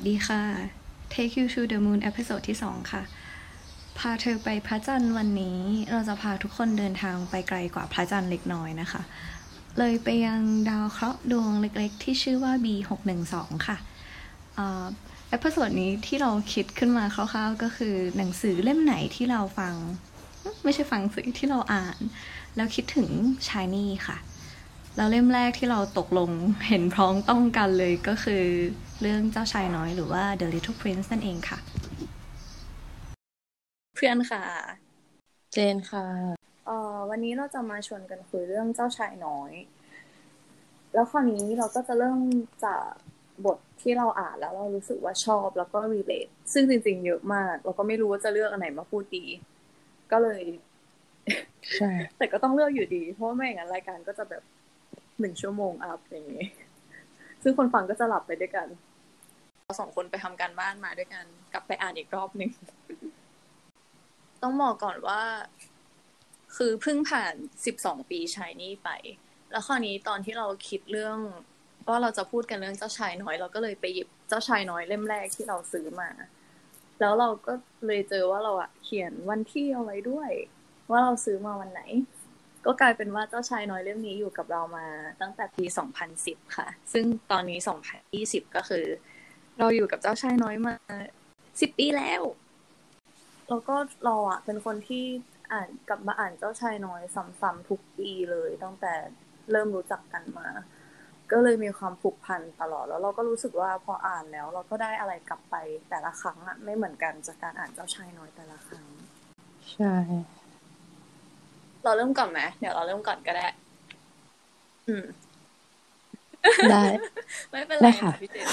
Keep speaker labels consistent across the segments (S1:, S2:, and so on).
S1: สวัสดีค่ะ Take You to the Moon episode ที่ 2 ค่ะ พาเธอไปพระจันทร์วันนี้ เราจะพาทุกคนเดินทางไปไกลกว่าพระจันทร์เล็กน้อยนะคะ เลยไปยังดาวเคราะห์ดวงเล็กๆ ที่ชื่อว่า B612 ค่ะ episode นี้ที่เราคิดขึ้นมาคร่าวๆ ก็คือหนังสือเล่มไหนที่เราฟัง ไม่ใช่ฟังสิที่เราอ่าน แล้วคิดถึง SHINee ค่ะ แล้วเล่มแรกที่เราตกลงเห็นพ้องต้องกันเลยก็คือเรื่องเจ้าชายน้อยหรือว่า The Little Prince นั่นเองค่ะ
S2: เพื่อนค่ะ
S3: เจนค่ะ
S2: เอ่อวันนี้เราจะมาชวนกันคุยเรื่องเจ้าชายน้อย แล้วคราวนี้เราก็จะเริ่มจากบทที่เราอ่านแล้วเรารู้สึกว่าชอบแล้วก็ relate ซึ่งจริง ๆ เยอะมากเราก็ไม่รู้ว่าจะเลือกอันไหนมาพูดดี ก็เลย
S3: ใช่
S2: แต่ก็ต้องเลือกอยู่ดี เพราะว่าไม่อย่างนั้นรายการก็จะแบบ หนึ่งชั่วโมงอัพอย่างนี้ ซึ่งคนฟังก็จะหลับไปด้วยกันเราสองคนไปทำการบ้านมาด้วยกัน กลับไปอ่านอีกรอบหนึ่งต้องบอกก่อนว่า คือเพิ่งผ่านสิบสองปีชายนี่ไป แล้วคราวนี้ตอนที่เราคิดเรื่องว่าเราจะพูดกันเรื่องเจ้าชายน้อย เราก็เลยไปหยิบเจ้าชายน้อยเล่มแรกที่เราซื้อมา แล้วเราก็เลยเจอว่าเราอะเขียนวันที่เอาไว้ด้วย ว่าเราซื้อมาวันไหน ก็กลายเป็นว่าเจ้าชายน้อยเล่มนี้อยู่กับเรามาตั้งแต่ปี 2010 ค่ะ ซึ่งตอนนี้ 2020 ก็คือ เราอยู่กับเจ้าชายน้อยมา 10 ปีแล้ว แล้วก็เราอะเป็นคนที่อ่านกลับมาอ่านเจ้าชายน้อยซ้ำๆทุกปีเลยตั้งแต่เริ่มรู้จักกันมา ก็เลยมีความผูกพันตลอดแล้วเราก็รู้สึกว่าพออ่านแล้ว เราก็ได้อะไรกลับไปแต่ละครั้งอะไม่เหมือนกันจากการอ่านเจ้าชายน้อยแต่ละครั้ง
S3: ใช่
S2: เราเริ่มก่อนไหมเดี๋ยวเราเริ่มก่อนก็ได้ อืม
S3: ได้
S2: ไม่เป็น
S3: ได้
S2: ไร
S3: ค่ะ
S2: นะพี่เจน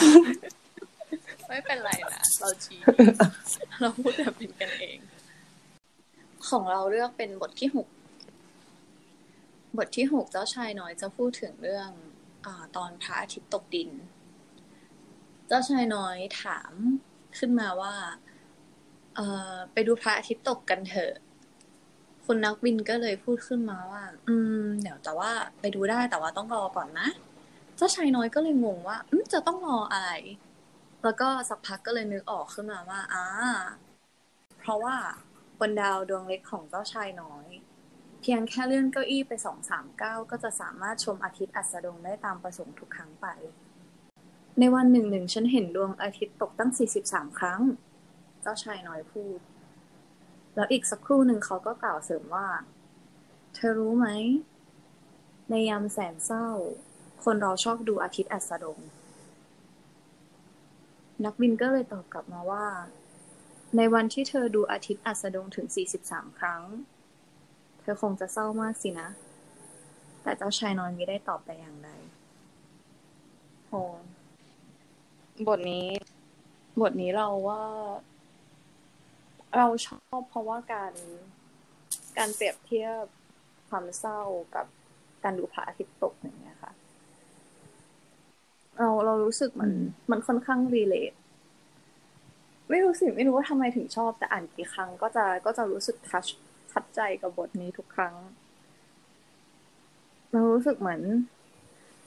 S2: ไม่เป็นไรนะเราชีเราพูดแบบเป็นกันเอง ของเราเลือกเป็นบทที่หกบทที่หกเจ้าชายน้อยจะพูดถึงเรื่องอาตอนพระอาทิตย์ตกดิน เจ้าชายน้อยถามขึ้นมาว่า เอ่อไปดูพระอาทิตย์ตกกันเถอะ คุณนักบินก็เลยพูดขึ้นมาว่า อืม เดี๋ยวแต่ว่าไปดูได้แต่ว่าต้องรอก่อนนะ เจ้าชายน้อยก็เลยงงว่าอืจะต้องรออะไร แล้วก็สักพักก็เลยนึกออกขึ้นมาว่าอ่าเพราะว่าบนดาวดวงเล็กของเจ้าชายน้อย เพียงแค่เลื่อนเก้าอี้ไปสองสามเก้าก็จะสามารถชมอาทิตย์อัสดงได้ตามประสงค์ทุกครั้งไป ในวันหนึ่งหนึ่งฉันเห็นดวงอาทิตย์ตกตั้งสี่สิบสามครั้ง เจ้าชายน้อยพูด แล้วอีกสักครู่หนึ่งเขาก็กล่าวเสริมว่า เธอรู้ไหม ในยามแสนเศร้า คนเราชอบดูอาทิตย์อัสดง นักบินก็เลยตอบกลับมาว่า ในวันที่เธอดูอาทิตย์อัสดงถึง 43 ครั้ง เธอคงจะเศร้ามากสินะ แต่เจ้าชายนอยไม่ได้ตอบแต่อย่างใดโหบทนี้ บทนี้เราว่า เราชอบเพราะว่าการการเปรียบเทียบความเศร้ากับการดูพระอาทิตย์ตกอย่างเงี้ยค่ะ เราเรารู้สึกมัน มันค่อนข้างรีเลทไม่รู้สิไม่รู้ว่าทำไมถึงชอบ แต่อ่านกี่ครั้งก็จะก็จะรู้สึกทัชทัดใจกับบทนี้ทุกครั้ง เรารู้สึกเหมือน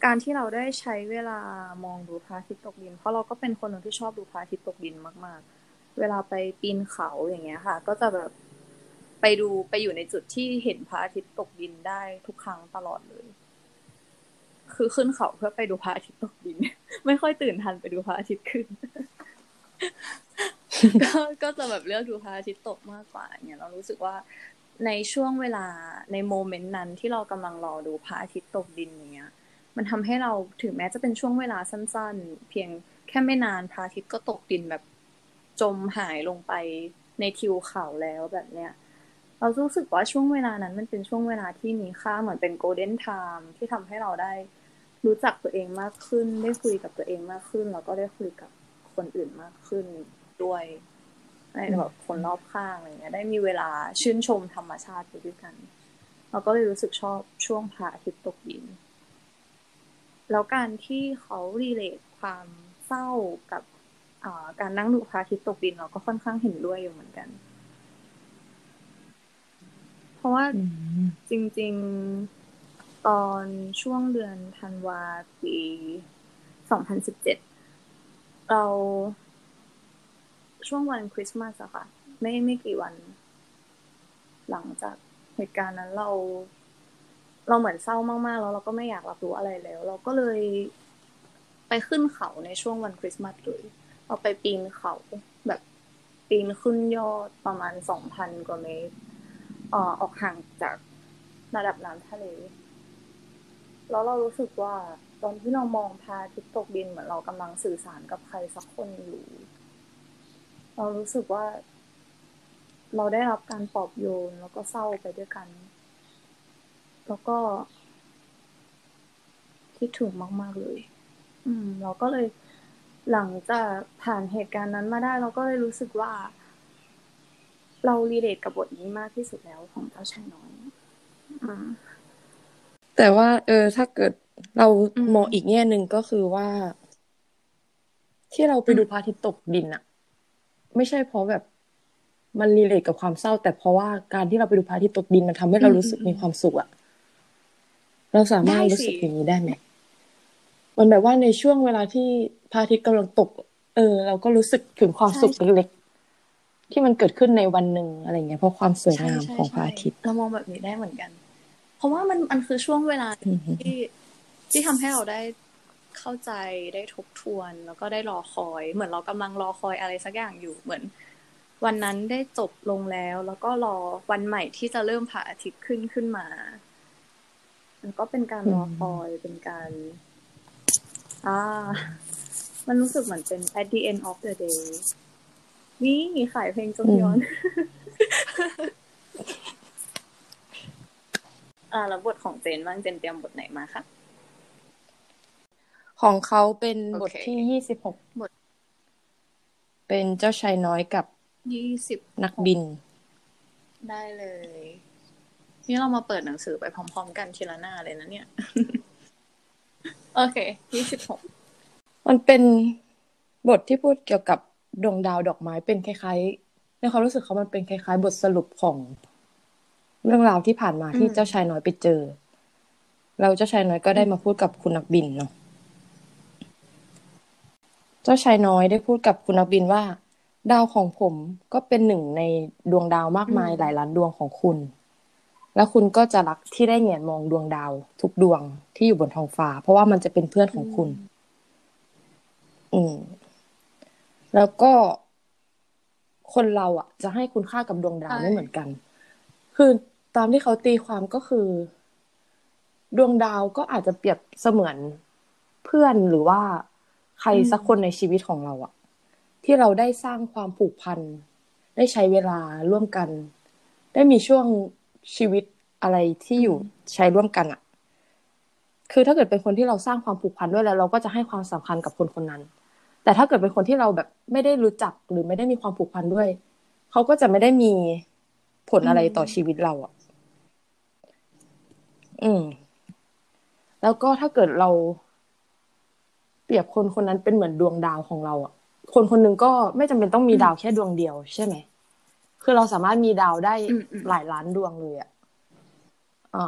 S2: การที่เราได้ใช้เวลามองดูพระอาทิตย์ตกดิน เพราะเราก็เป็นคนหนึ่งที่ชอบดูพระอาทิตย์ตกดินมาก ๆ เวลาไปปีนเขาอย่างเงี้ยค่ะ ก็จะแบบไปดูไปอยู่ในจุดที่เห็นพระอาทิตย์ตกดินได้ทุกครั้งตลอดเลย คือขึ้นเขาเพื่อไปดูพระอาทิตย์ตกดิน ไม่ค่อยตื่นทันไปดูพระอาทิตย์ขึ้น ก็ก็จะแบบเลือกดูพระอาทิตย์ตกมากกว่าเนี่ยเรารู้สึกว่าในช่วงเวลาในโมเมนต์นั้นที่เรากำลังรอดูพระอาทิตย์ตกดินอย่างเงี้ย มันทำให้เราถึงแม้จะเป็นช่วงเวลาสั้น ๆ เพียงแค่ไม่นานพระอาทิตย์ก็ตกดินแบบ จมหายลงไปในทิวเขาแล้วแบบเนี้ยเรารู้สึกว่าช่วงเวลานั้น มันเป็นช่วงเวลาที่มีค่าเหมือนเป็นโกลเด้นไทม์ที่ทำให้เราได้รู้จักตัวเองมากขึ้น ได้คุยกับตัวเองมากขึ้น แล้วก็ได้คุยกับคนอื่นมากขึ้นด้วยในแบบคนรอบข้างอะไรเงี้ย ได้มีเวลาชื่นชมธรรมชาติไปด้วยกัน เราก็เลยรู้สึกชอบช่วงพระอาทิตย์ตกดิน แล้วการที่เขารีเลทความเศร้ากับ การนั่งดูพระอาทิตย์ตกดินเราก็ค่อนข้างเห็นด้วยอยู่เหมือนกัน เพราะว่าจริง ๆตอนช่วงเดือนธันวาปี2017เราช่วงวันคริสต์มาสอะค่ะ ไม่ไม่กี่วัน หลังจากเหตุการณ์นั้นเรา เราเหมือนเศร้ามากๆ แล้วเราก็ไม่อยากรับรู้อะไรแล้ว เราก็เลยไปขึ้นเขาในช่วงวันคริสต์มาสเลย เราไปปีนเขาแบบปีนขึ้นยอดประมาณสองพันกว่าเมตรอ่อออกห่างจากระดับน้ำทะเล แล้วเรารู้สึกว่า ตอนที่เรามองพระอาทิตตกดินเหมือนเรากำลังสื่อสารกับใครสักคนอยู่ เรารู้สึกว่า เราได้รับการปลอบโยนแล้วก็เศร้าไปด้วยกัน แล้วก็ คิดถึงมาก ๆ เลย อืม เราก็เลย หลังจากผ่านเหตุการณ์นั้นมาได้เราก็เลยรู้สึกว่า เรา relate กับบทนี้มากที่สุดแล้วของเจ้าชายน้อยอืม
S3: แต่ว่า เออ ถ้าเกิดเรา
S2: อม
S3: มองอีกแง่หนึ่งก็คือว่า ที่เราไปดูพระอาทิตย์ตกดินอะไม่ใช่เพราะแบบมัน relate กับความเศร้า แต่เพราะว่าการที่เราไปดูพระอาทิตย์ตกดินมันทำให้เรารู้สึกมีความสุขอะเราสามารถรู้สึกอย่างนี้ได้ไหม มันแบบว่าในช่วงเวลาที่พระอาทิตย์กำลังตก เออ เราก็รู้สึกถึงความสุขเล็กๆที่มันเกิดขึ้นในวันหนึ่งอะไรเงี้ยเพราะความสวยงามของพระอาทิตย์
S2: เรามองแบบนี้ได้เหมือนกัน เพราะว่ามันมันคือช่วงเวลา
S3: อือฮึ
S2: ที่ที่ทำให้เราได้เข้าใจได้ทบทวน แล้วก็ได้รอคอย เหมือนเรากำลังรอคอยอะไรสักอย่างอยู่เหมือน วันนั้นได้จบลงแล้ว แล้วก็รอวันใหม่ที่จะเริ่มพระอาทิตย์ขึ้นขึ้นมา มันก็เป็นการรอคอยเป็นการ อ่า มันรู้สึกเหมือนเป็น at the end of the day นี่ขายเพลงจงยอนอ่าแล้วบทของเจนบ้างเจนเตรียมบทไหนมาคะ
S3: ของเขาเป็นบท
S2: โอเค
S3: ที่ยี่สิบหก
S2: บท
S3: เป็นเจ้าชายน้อยกับ
S2: ยี่สิบ
S3: นักบิน
S2: ได้เลย นี่เรามาเปิดหนังสือไปพร้อม ๆ กันทีละหน้าเลยนะเนี่ย โอเคยี่สิบหก
S3: มันเป็นบทที่พูดเกี่ยวกับดวงดาวดอกไม้เป็นคล้ายๆในความรู้สึกเขามันเป็นคล้าย ๆ บทสรุปของเรื่องราวที่ผ่านมาที่เจ้าชายน้อยไปเจอแล้วเจ้าชายน้อยก็ได้มาพูดกับคุณนักบินเนาะเจ้าชายน้อยได้พูดกับคุณนักบินว่า ดาวของผมก็เป็นหนึ่งในดวงดาวมากมายหลายล้านดวงของคุณ แล้วคุณก็จะรักที่ได้แหงนมองดวงดาว ทุกดวงที่อยู่บนท้องฟ้า เพราะว่ามันจะเป็นเพื่อนของคุณ อืม แล้วก็คนเราอะ จะให้คุณค่ากับดวงดาวไม่เหมือนกัน คือตามที่เขาตีความก็คือ ดวงดาวก็อาจจะเปรียบเสมือนเพื่อนหรือว่าใครสักคนในชีวิตของเราอะที่เราได้สร้างความผูกพัน ได้ใช้เวลาร่วมกัน ได้มีช่วง ชีวิตอะไรที่อยู่ใช้ร่วมกันอะคือถ้าเกิดเป็นคนที่เราสร้างความผูกพันด้วยแล้ว เราก็จะให้ความสำคัญกับคนคนนั้น แต่ถ้าเกิดเป็นคนที่เราแบบไม่ได้รู้จักหรือไม่ได้มีความผูกพันด้วย เขาก็จะไม่ได้มีผลอะไรต่อชีวิตเราอะอืม แล้วก็ถ้าเกิดเรา เปรียบคนคนนั้นเป็นเหมือนดวงดาวของเราอะคนคนหนึงก็ไม่จำเป็นต้องมีดาวแค่ดวงเดียวใช่ไหม คือเราสามารถมีดาวได้
S2: อืมอืม
S3: หลายล้านดวงเลยอะอ่า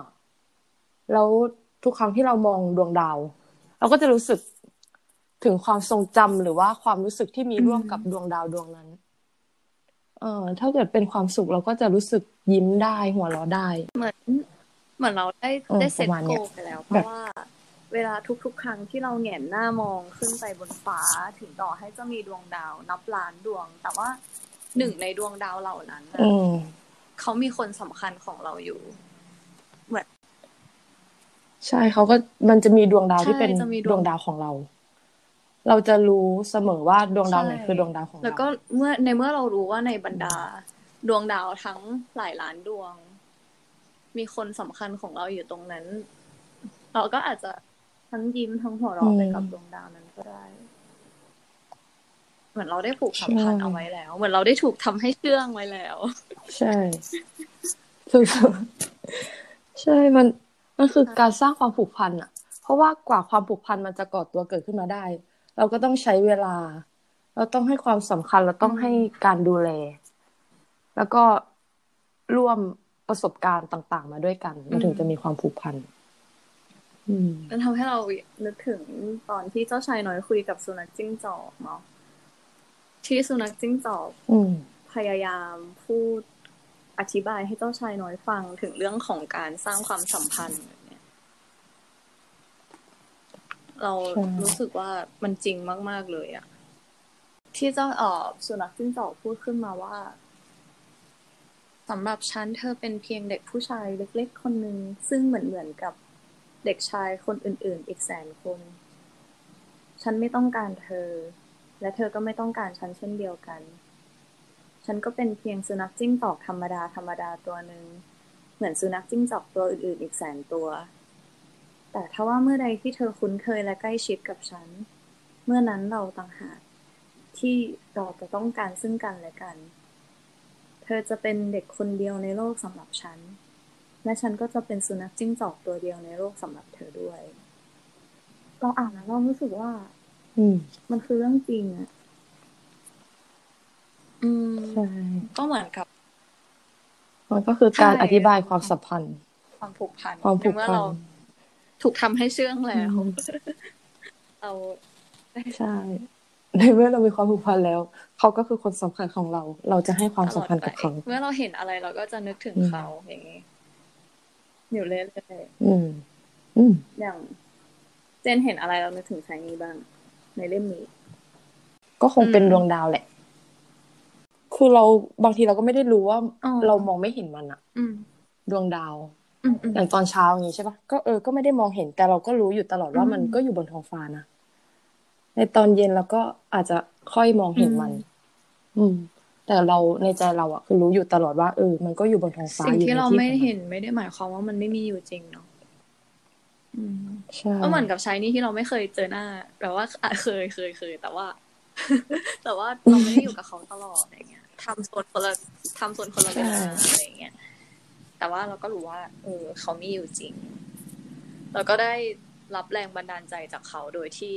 S3: แล้วทุกครั้งที่เรามองดวงดาว เราก็จะรู้สึกถึงความทรงจำหรือว่าความรู้สึกที่มีร่วมกับดวงดาวดวงนั้น เออถ้าเกิดเป็นความสุขเราก็จะรู้สึกยิ้มได้หัวเราะได้
S2: เหมือน เหมือนเราได้
S3: เออ
S2: ได้เซ็ต
S3: ประมาณ
S2: โก
S3: เนี้ย
S2: ไปแล้ว เพ
S3: แบบ
S2: ราะว่า เวลาทุกๆ ครั้งที่เราแหงนหน้ามองขึ้นไปบนฟ้าถึงต่อให้จะมีดวงดาว นับล้านดวง แต่ว่า หนึ่งในดวงดาวเหล่านั้นน่ะ
S3: อืม
S2: เขามีคนสำคัญของเราอยู่
S3: ใช่เขาก็มันจะมีดวงดาวที่
S2: ใช่
S3: เป็น
S2: จะมีด
S3: ด
S2: วง
S3: วงดาวของเรา เราจะรู้เสมอว่าดวงดาวไหน
S2: ใช่
S3: คือดวงดาวของเรา
S2: แล้วก็เมื่อในเมื่อเรารู้ว่าในบรรดา ดวงดาวทั้งหลายล้านดวง มีคนสำคัญของเราอยู่ตรงนั้น เราก็อาจจะทั้งยิ้มทั้งหัวเราะไปกับดวงดาวนั้นก็ได้ เหมือนเราได้ผูกสัมพันธ์เอาไว้แล้ว เหมือนเราได้ถูกทำให้เชื่องไว้แล้ว
S3: ใช่คือใช่ มัน มันคือการสร้างความผูกพันอะเพราะว่ากว่าความผูกพันมันจะก่อตัวเกิดขึ้นมาได้ เราก็ต้องใช้เวลา เราต้องให้ความสำคัญ เราต้องให้การดูแล แล้วก็ร่วมประสบการณ์ต่าง ๆ มาด้วยกัน มันถึงจะมีความผูกพันออืม
S2: มันทำให้เรานึกถึงตอนที่เจ้าชายน้อยคุยกับสุนัขจิ้งจอกเนาะ ที่สุนัขจิ้งจอก
S3: อืม
S2: พยายามพูดอธิบายให้เจ้าชายน้อยฟังถึงเรื่องของการสร้างความสัมพันธ์แบบเนี้ยเรา
S3: ใช่
S2: รู้สึกว่ามันจริงมาก ๆ เลยอะที่เจ้าเออสุนัขจิ้งจอกพูดขึ้นมาว่าสำหรับฉันเธอเป็นเพียงเด็กผู้ชายเล็ก ๆ คนหนึ่งซึ่งเหมือนเหมือนกับเด็กชายคนอื่น ๆ อีกแสนคน ฉันไม่ต้องการเธอ และเธอก็ไม่ต้องการฉันเช่นเดียวกัน ฉันก็เป็นเพียงสุนัขจิ้งจอกธรรมดาธรรมดาตัวหนึ่ง เหมือนสุนัขจิ้งจอกตัวอื่นๆ อีกแสนตัว แต่ถ้าว่าเมื่อใดที่เธอคุ้นเคยและใกล้ชิดกับฉัน เมื่อนั้นเราต่างหากที่เราจะต้องการซึ่งกันและกัน เธอจะเป็นเด็กคนเดียวในโลกสำหรับฉัน และฉันก็จะเป็นสุนัขจิ้งจอกตัวเดียวในโลกสำหรับเธอด้วย เราอ่านแล้วเรารู้สึกว่า
S3: อืม
S2: มันคือเรื่องจริงอะอืม
S3: ใช่
S2: ก็เหมือนกับ
S3: มันก็คือการ
S2: ใช่
S3: อธิบายความสัมพันธ์
S2: ความผูกพัน
S3: ความผูก
S2: ในเมื่อ
S3: พัน
S2: เราถูกทำให้เชื่องแล้ว
S3: อืม
S2: เรา
S3: ใช่ในเมื่อเรามีความผูกพันแล้ว เขาก็คือคนสำคัญของเรา เราจะให้ความ
S2: ตล
S3: สัม
S2: อด
S3: พันธ์
S2: ไป
S3: กับเขา
S2: เมื่อเราเห็นอะไรเราก็จะนึกถึง
S3: อืม
S2: เขาอย่างนี้อยู่เรื่อย
S3: อืม อืม
S2: ๆอย่าง เจนเห็นอะไรเรานึกถึงชายนี้บ้าง ในเล่มนี้
S3: ก็คงเป็น
S2: อืม
S3: ดวงดาวแหละ คือเราบางทีเราก็ไม่ได้รู้ว่า
S2: อ๋อ
S3: เรามองไม่เห็นมันอะ
S2: อืม
S3: ดวงดาว
S2: อืมอืม
S3: อย่างตอนเช้าอย่างนี้ใช่ปะก็เออก็ไม่ได้มองเห็นแต่เราก็รู้อยู่ตลอดว่า
S2: อืม
S3: มันก็อยู่บนท้องฟ้านะในตอนเย็นเราก็อาจจะค่อยมองเห็นมัน
S2: อืม
S3: อืม แต่เราในใจเราอะคือรู้อยู่ตลอดว่าเออมันก็อยู่บนท้องฟ้า
S2: สิ่ง
S3: อยู่
S2: ที่
S3: ใน
S2: เรา
S3: ที่
S2: ไม่
S3: ของมัน
S2: เห็นไม่ได้หมายความว่ามันไม่มีอยู่จริงเนาะอืม
S3: ใช่
S2: ก็เหมือนกับชายนี่ที่เราไม่เคยเจอหน้าแต่ว่าอะเคยเคยเคยแต่ว่า แต่ว่าเราไม่ได้อยู่กับเขาตลอดอะไรเงี้ยทำโซนคนละทำโซนคนละเวลาอะไรเงี้ยแต่ว่าเราก็รู้ว่า เออ เขามีอยู่จริงแล้วก็ได้รับแรงบันดาลใจจากเขาโดยที่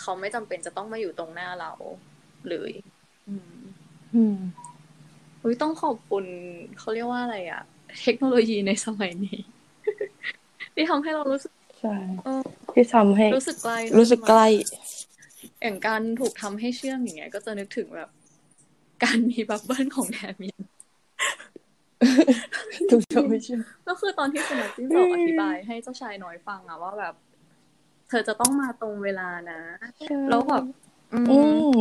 S2: เขาไม่จำเป็นจะต้องมาอยู่ตรงหน้าเราเลยอืม
S3: อืม
S2: อุ้ยต้องขอบคุณเขาเรียกว่าอะไรอะเทคโนโลยีในสมัยนี้ ที่ทำให้เรารู้สึก
S3: ใช่
S2: เออ
S3: ที่ทำให้
S2: รู้สึกใกล้
S3: รู้สึกใกล้
S2: อย่างการถูกทำให้เชื่องอย่างเงี้ย ก็จะนึกถึงแบบ การมีบับเบิ้ลของแทมิน
S3: ถูกต้องไม่ใช่
S2: ก็คือตอนที่สุนัขจิ้งจอกอธิบายให้เจ้าชายน้อยฟังอะว่าแบบ เธอจะต้องมาตรงเวลานะแล้วแบบอื
S3: อื
S2: ม
S3: ม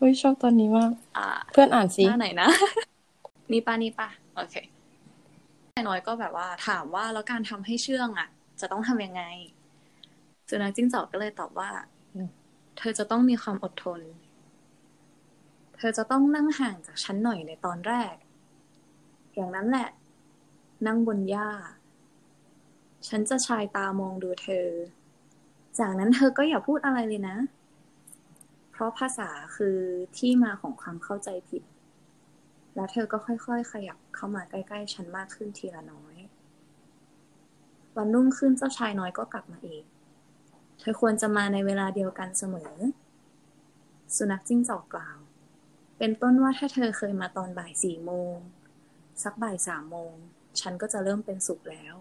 S3: อุ้ยชอบตอนนี้มาก
S2: อ่า
S3: เพื่อนอ่านสิ
S2: หน้าไหนนะนี่ปะนี่ปะโอเคชายน้อยก็แบบว่าถามว่าแล้วการทำให้เชื่องอะ จะต้องทำยังไง สุนัขจิ้งจอกก็เลยตอบว่า เธอจะต้องมีความอดทน เธอจะต้องนั่งห่างจากฉันหน่อยในตอนแรก อย่างนั้นแหละ นั่งบนหญ้า ฉันจะชายตามองดูเธอ จากนั้นเธอก็อย่าพูดอะไรเลยนะ เพราะภาษาคือที่มาของความเข้าใจผิด แล้วเธอก็ค่อยๆ ขยับเข้ามาใกล้ๆ ฉันมากขึ้นทีละน้อย วันรุ่งขึ้นเจ้าชายน้อยก็กลับมาเอีกเธอควรจะมาในเวลาเดียวกันเสมอ สุนัขจิ้งจอกกล่าว เป็นต้นว่าถ้าเธอเคยมาตอนบ่ายสี่โมง สักบ่ายสามโมง ฉันก็จะเริ่มเป็นสุขแล้ว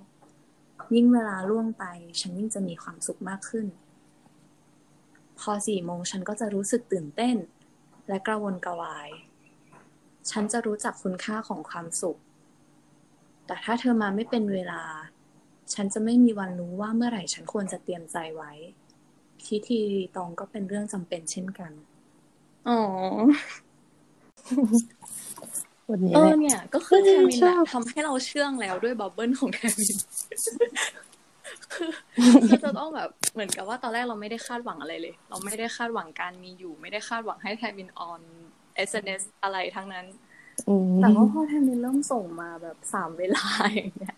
S2: ยิ่งเวลาล่วงไป ฉันยิ่งจะมีความสุขมากขึ้น พอสี่โมงฉันก็จะรู้สึกตื่นเต้น และกระวนกระวาย ฉันจะรู้จักคุณค่าของความสุข แต่ถ้าเธอมาไม่เป็นเวลา ฉันจะไม่มีวันรู้ว่าเมื่อไหร่ฉันควรจะเตรียมใจไว้ พิธีรีตองก็เป็นเรื่องจำเป็นเช่นกัน อ๋อ
S3: วันนี้
S2: เอ
S3: แห
S2: อ
S3: ละ
S2: เนี่ย ก็คือแทมิน
S3: ช
S2: อะ
S3: อบ
S2: ทำให้เราเชื่องแล้วด้วยบับเบิลของแทมินคือคือจะต้องแบบเหมือนกับว่าตอนแรกเราไม่ได้คาดหวังอะไรเลย เราไม่ได้คาดหวังการมีอยู่ ไม่ได้คาดหวังให้แทมินออน SNS อะไรทั้งนั้น
S3: อืม
S2: แต่ว่าพอแทมินเริ่มส่งมาแบบสามเวลาอย่างเงี้ย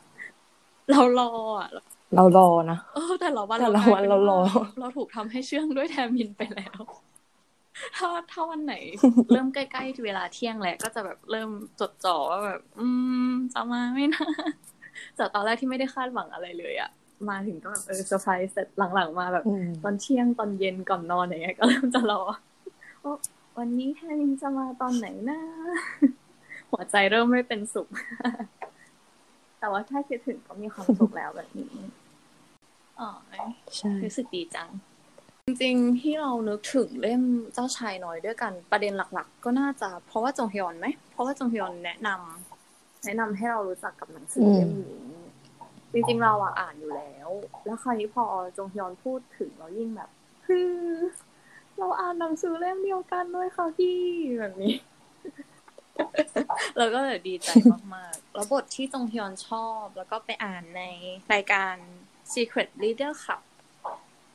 S2: เรารออะ
S3: เรารอนะ
S2: เออแต่ละวัน
S3: แต่ละวัน
S2: กยป็
S3: เรารอ
S2: เราถูกทำให้เชื่องด้วยแทมินไปแล้ว ถ้าถ้าวันไหน เริ่มใกล้ๆเวลาเที่ยงแล้วก็จะแบบเริ่มจดจ่อว่าแบบ อืมจะมาไหม่นะจากตอนแรกที่ไม่ได้คาดหวังอะไรเลยอะมาถึงก็แบบเออเซอร์ไพรส์เสร็จหลังๆมาแบบ
S3: อืม
S2: ตอนเที่ยงตอนเย็นก่อนนอนอย่างเงี้ยก็เริ่มจะรอว่าวันนี้แทมินจะมาตอนไหนนะหัวใจเริ่มไม่เป็นสุข แต่ว่าถ้าคิดถึงก็มีความสุขแล้วแบบนี้อ๋อ
S3: ใช่
S2: รู้สึกดีจัง จริงๆ ที่เรานึกถึงเล่มเจ้าชายน้อยด้วยกัน ประเด็นหลัก ๆ ก็น่าจะเพราะว่าจงฮยอนไหม เพราะว่าจงฮยอนแนะนำแนะนำให้เรารู้จักกับหนังสือเล่มนี้ จริงๆ เราอะอ่านอยู่แล้ว แล้วคราวนี้พอจงฮยอนพูดถึงเรายิ่งแบบฮือเราอ่านหนังสือเล่มเดียวกันด้วยค่ะพี่แบบนี้ เราก็เลยดีใจมากๆ แล้วบทที่จงฮยอนชอบ แล้วก็ไปอ่านในรายการ Secret Leader Club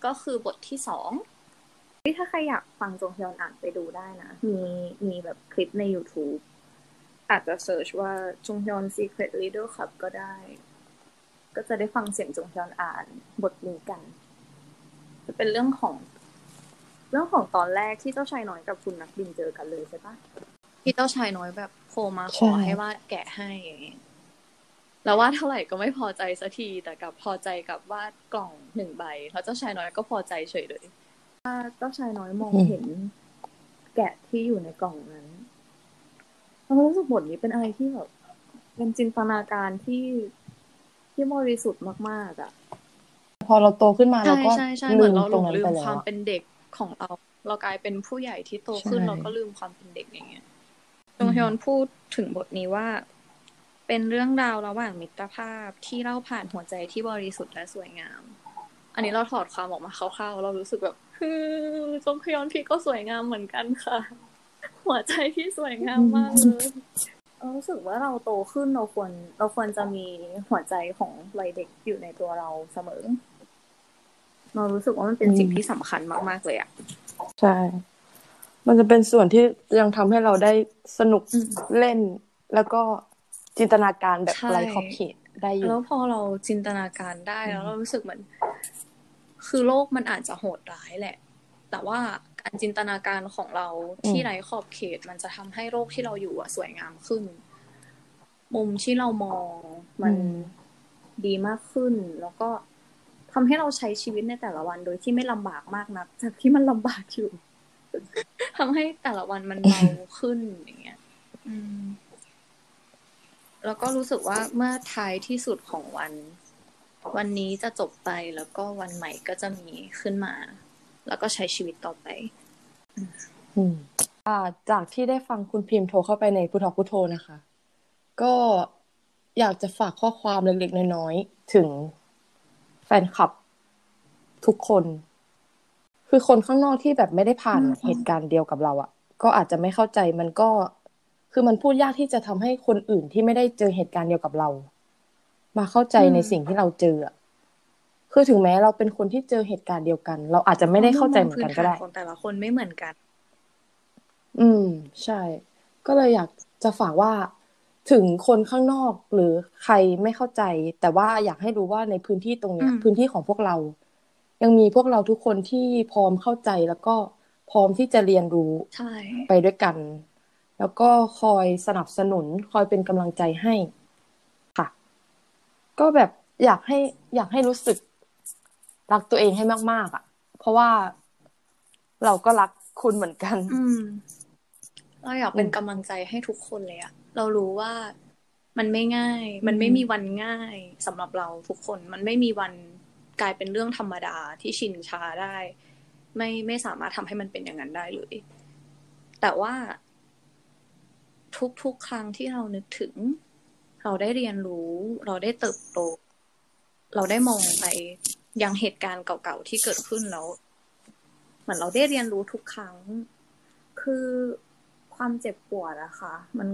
S2: ก็คือบทที่สองที่ถ้าใครอยากฟังจงฮยอนอ่านไปดูได้นะ มีมีแบบคลิปใน YouTube อาจจะเซิร์ชว่าจงฮยอน Secret Leader Club ก็ได้ ก็จะได้ฟังเสียงจงฮยอนอ่านบทนี้กัน จะเป็นเรื่องของ เรื่องของตอนแรกที่เจ้าชายน้อยกับคุณนักบินเจอกันเลยใช่ปะ ที่เจ้าชายน้อยแบบโทรมาขอให้วาดแกะให้อย่างเงี้ยแล้ววาดเท่าไหร่ก็ไม่พอใจสักทีแต่กลับพอใจกับวาดกล่องหนึ่งใบแล้วเจ้าชายน้อยก็พอใจเฉยเลยว่าเจ้าชายน้อยมองเห็น แกะที่อยู่ในกล่องนั้นเรารู้สึกบทนี้เป็นอะไรที่แบบเป็นจินตนาการที่ที่บริสุทธิ์มากๆอะ
S3: พอเราโตขึ้นมาเรา
S2: ใช่
S3: ก็
S2: ใช่ใช่เหมือนเราห
S3: ต
S2: ล
S3: รง
S2: ง
S3: นั้น
S2: ลื
S3: ไป
S2: ม
S3: แล้ว
S2: ความ
S3: อะ
S2: เป็นเด็กของเรา เรากลายเป็นผู้ใหญ่ที่โตขึ้น
S3: ใช่
S2: เราก็ลืมความเป็นเด็กอย่างเงี้ย จงฮยอนพูดถึงบทนี้ว่า เป็นเรื่องราวระหว่างมิตรภาพที่เล่าผ่านหัวใจที่บริสุทธิ์และสวยงาม อันนี้เราถอดความออกมาคร่าวๆเรารู้สึกแบบฮือจงฮยอนพี่ก็สวยงามเหมือนกันค่ะ หัวใจที่สวยงามมากเลยเรารู้สึกว่าเราโตขึ้นเราควรเราควรจะมีหัวใจของวัยเด็กอยู่ในตัวเราเสมอ เรารู้สึกว่ามันเป็นสิ่งที่สำคัญมาก ๆ เลยอะ
S3: ใช่ มันจะเป็นส่วนที่ยังทำให้เราได้สนุก
S2: อืม
S3: เล่น แล้วก็จินตนาการแบบ
S2: ใช่
S3: ไร้ขอบเขตได้อยู่
S2: แล้วพอเราจินตนาการได้แล้วเรารู้สึกเหมือนคือโลกมันอาจจะโหดร้ายแหละ แต่ว่าการจินตนาการของเราที่
S3: อืม
S2: ไร้ขอบเขต มันจะทำให้โลกที่เราอยู่อะสวยงามขึ้น มุมที่เรามองมันดีมากขึ้น แล้วก็ทำให้เราใช้ชีวิตในแต่ละวัน โดยที่ไม่ลำบากมากนักจากที่มันลำบากอยู่ ทำให้แต่ละวันมันเบาขึ้นอย่างเงี้ยแล้วก็รู้สึกว่าเมื่อท้ายที่สุดของวัน วันนี้จะจบไปแล้วก็วันใหม่ก็จะมีขึ้นมา แล้วก็ใช้ชีวิตต่อไป
S3: อืมอ่าจากที่ได้ฟังคุณพิมพ์โทรเข้าไปในพุทธพุทโธนะคะ ก็อยากจะฝากข้อความเล็กๆน้อยๆถึงแฟนคลับทุกคน คือคนข้างนอกที่แบบไม่ได้ผ่าน
S2: อืม
S3: เหตุการณ์เดียวกับเราอะ่ะ ก็อาจจะไม่เข้าใจมันก็ คือมันพูดยากที่จะทำให้คนอื่นที่ไม่ได้เจอเหตุการณ์เดียวกับเรา มาเข้าใจในสิ่งที่เราเจออะคือถึงแม้เราเป็นคนที่เจอเหตุการณ์เดียวกัน เราอาจจะไม่ได้เข้าใจเหมือนกันก็ได้
S2: พื้ฐาของแต่ละคนไม่เหมือนกัน
S3: อืม ใช่ ก็เลยอยากจะฝากว่าถึงคนข้างนอกหรือใครไม่เข้าใจ แต่ว่าอยากให้รู้ว่าในพื้นที่ตรงเนี้ย
S2: อืม
S3: พื้นที่ของพวกเรา ยังมีพวกเราทุกคนที่พร้อมเข้าใจแล้วก็พร้อมที่จะเรียนรู้
S2: ใช่
S3: ไปด้วยกัน แล้วก็คอยสนับสนุนคอยเป็นกำลังใจให้ค่ะ ก็แบบอยากให้อยากให้รู้สึก รักตัวเองให้มาก ๆอะ เพราะว่าเราก็รักคุณเหมือนกัน
S2: อืมเราอยากเป็น
S3: อืม
S2: กำลังใจให้ทุกคนเลยอะเรารู้ว่ามันไม่ง่าย มันไม่มีวันง่ายสำหรับเราทุกคน มันไม่มีวัน กลายเป็นเรื่องธรรมดาที่ชินชาได้ ไม่ไม่สามารถทำให้มันเป็นอย่างนั้นได้เลย แต่ว่า ทุกๆครั้งที่เรานึกถึง เราได้เรียนรู้ เราได้เติบโต เราได้มองไปยังเหตุการณ์เก่าๆที่เกิดขึ้นแล้วเหมือนเราได้เรียนรู้ทุกครั้ง คือความเจ็บปวดอะค่ะ มัน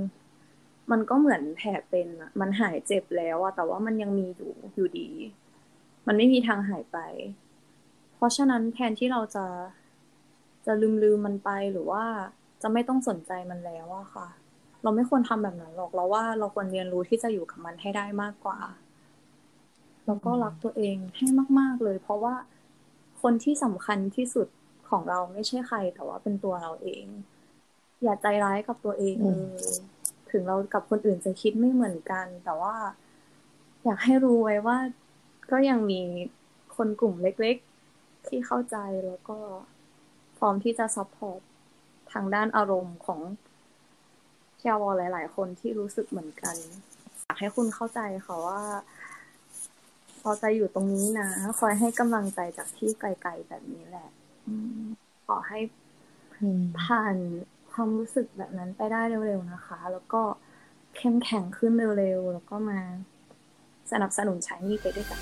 S2: มันก็เหมือนแผลเป็นมันหายเจ็บแล้วอะแต่ว่ามันยังมีอยู่อยู่ดี มันไม่มีทางหายไป เพราะฉะนั้นแทนที่เราจะจะลืมลืมมันไปหรือว่าจะไม่ต้องสนใจมันแล้วอะค่ะ เราไม่ควรทำแบบนั้นหรอกเราว่าเราควรเรียนรู้ที่จะอยู่กับมันให้ได้มากกว่า แล้วก็รักตัวเองให้มาก ๆเลย เพราะว่าคนที่สำคัญที่สุดของเราไม่ใช่ใคร แต่ว่าเป็นตัวเราเอง อย่าใจร้ายกับตัวเอง
S3: อืม
S2: เลยถึงเรากับคนอื่นจะคิดไม่เหมือนกัน แต่ว่า อยากให้รู้ไว้ว่า ก็ยังมีคนกลุ่มเล็กๆ ที่เข้าใจแล้วก็พร้อมที่จะ support ทางด้านอารมณ์ของ Shawol หลาย ๆ คนที่รู้สึกเหมือนกันอยากให้คุณเข้าใจค่ะว่าพอใจอยู่ตรงนี้นะ คอยให้กำลังใจจากที่ไกลๆแบบนี้แหละขอให้ผ่านความรู้สึกแบบนั้นไปได้เร็วๆนะคะ แล้วก็เข้มแข็งขึ้นเร็วๆ แล้วก็มา สนับสนุนใช้นี่ไปด้วยกัน